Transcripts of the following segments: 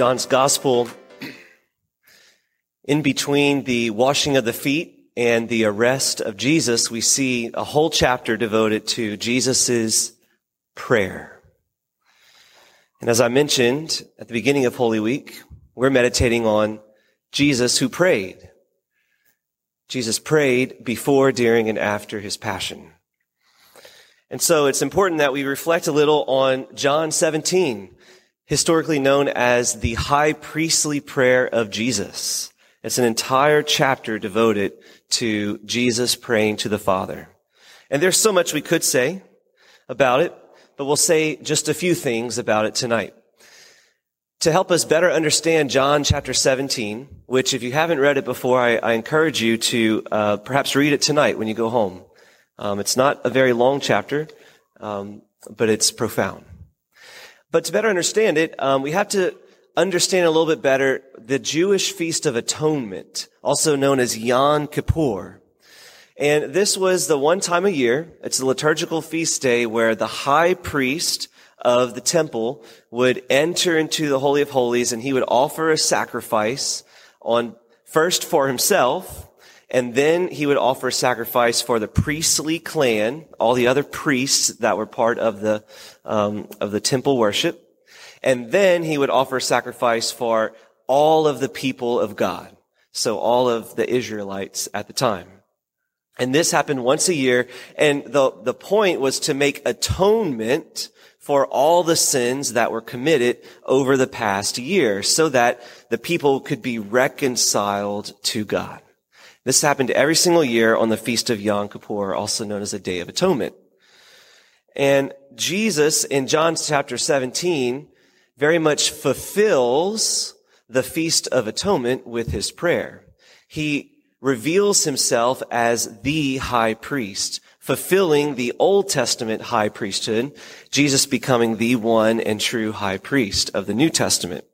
John's Gospel, in between the washing of the feet and the arrest of Jesus, we see a whole chapter devoted to Jesus' prayer. And as I mentioned at the beginning of Holy Week, we're meditating on Jesus who prayed. Jesus prayed before, during, and after his passion. And so it's important that we reflect a little on John 17, historically known as the high priestly prayer of Jesus. It's an entire chapter devoted to Jesus praying to the Father. And there's so much we could say about it, but we'll say just a few things about it tonight. To help us better understand John chapter 17, which if you haven't read it before, I, I encourage you to uh, perhaps read it tonight when you go home. Um, it's not a very long chapter, um, but it's profound. But to better understand it, um, we have to understand a little bit better the Jewish Feast of Atonement, also known as Yom Kippur. And this was the one time a year, it's a liturgical feast day where the high priest of the temple would enter into the Holy of Holies and he would offer a sacrifice on first for himself and then he would offer a sacrifice for the priestly clan, all the other priests that were part of the, um, of the temple worship. And then he would offer a sacrifice for all of the people of God. So all of the Israelites at the time. And this happened once a year. And the, the point was to make atonement for all the sins that were committed over the past year so that the people could be reconciled to God. This happened every single year on the Feast of Yom Kippur, also known as the Day of Atonement. And Jesus in John chapter 17 very much fulfills the Feast of Atonement with his prayer. He reveals himself as the high priest, fulfilling the Old Testament high priesthood, Jesus becoming the one and true high priest of the New Testament.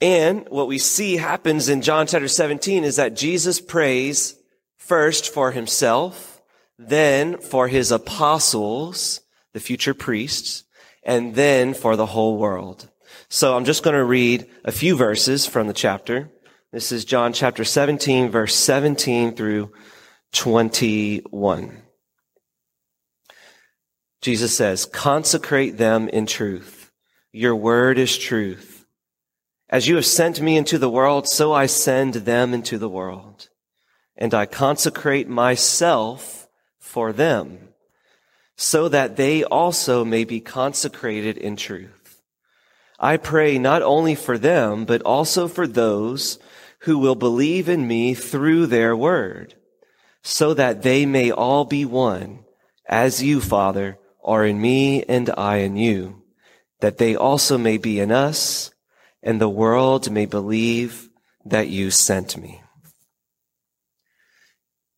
And what we see happens in John chapter 17 is that Jesus prays first for himself, then for his apostles, the future priests, and then for the whole world. So I'm just going to read a few verses from the chapter. This is John chapter 17, verse 17 through 21. Jesus says, consecrate them in truth. Your word is truth. As you have sent me into the world, so I send them into the world. And I consecrate myself for them, so that they also may be consecrated in truth. I pray not only for them, but also for those who will believe in me through their word, so that they may all be one, as you, Father, are in me and I in you, that they also may be in us, and the world may believe that you sent me.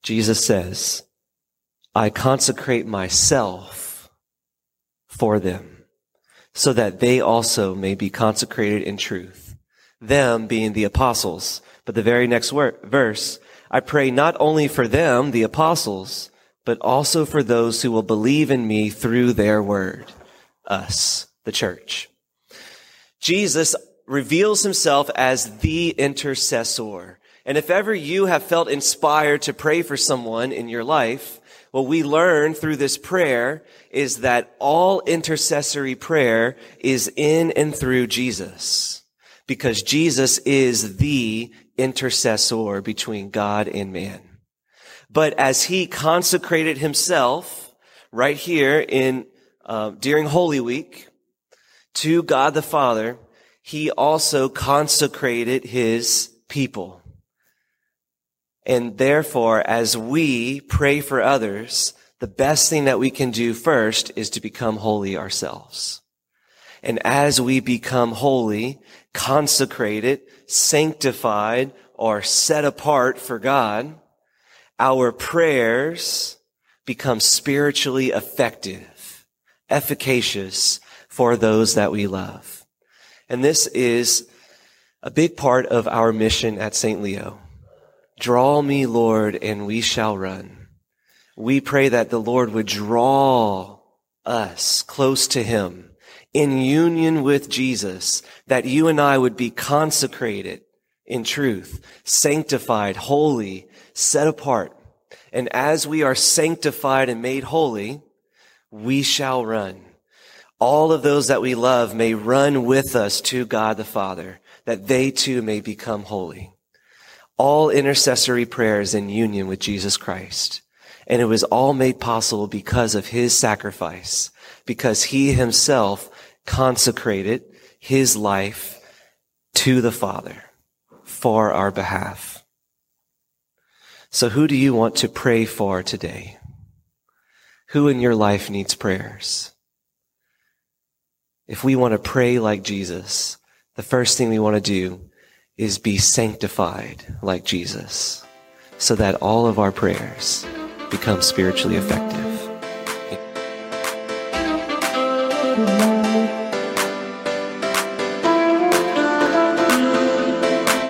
Jesus says, I consecrate myself for them so that they also may be consecrated in truth. Them being the apostles. But the very next word, verse, I pray not only for them, the apostles, but also for those who will believe in me through their word. Us, the church. Jesus reveals himself as the intercessor. And if ever you have felt inspired to pray for someone in your life, what we learn through this prayer is that all intercessory prayer is in and through Jesus. Because Jesus is the intercessor between God and man. But as he consecrated himself right here in, uh, during Holy Week to God the Father, he also consecrated his people. And therefore, as we pray for others, the best thing that we can do first is to become holy ourselves. And as we become holy, consecrated, sanctified, or set apart for God, our prayers become spiritually effective, efficacious for those that we love. And this is a big part of our mission at St. Leo. Draw me, Lord, and we shall run. We pray that the Lord would draw us close to him in union with Jesus, that you and I would be consecrated in truth, sanctified, holy, set apart. And as we are sanctified and made holy, we shall run. All of those that we love may run with us to God the Father, that they too may become holy. All intercessory prayers in union with Jesus Christ. And it was all made possible because of his sacrifice, because he himself consecrated his life to the Father for our behalf. So who do you want to pray for today? Who in your life needs prayers? If we want to pray like Jesus, the first thing we want to do is be sanctified like Jesus so that all of our prayers become spiritually effective.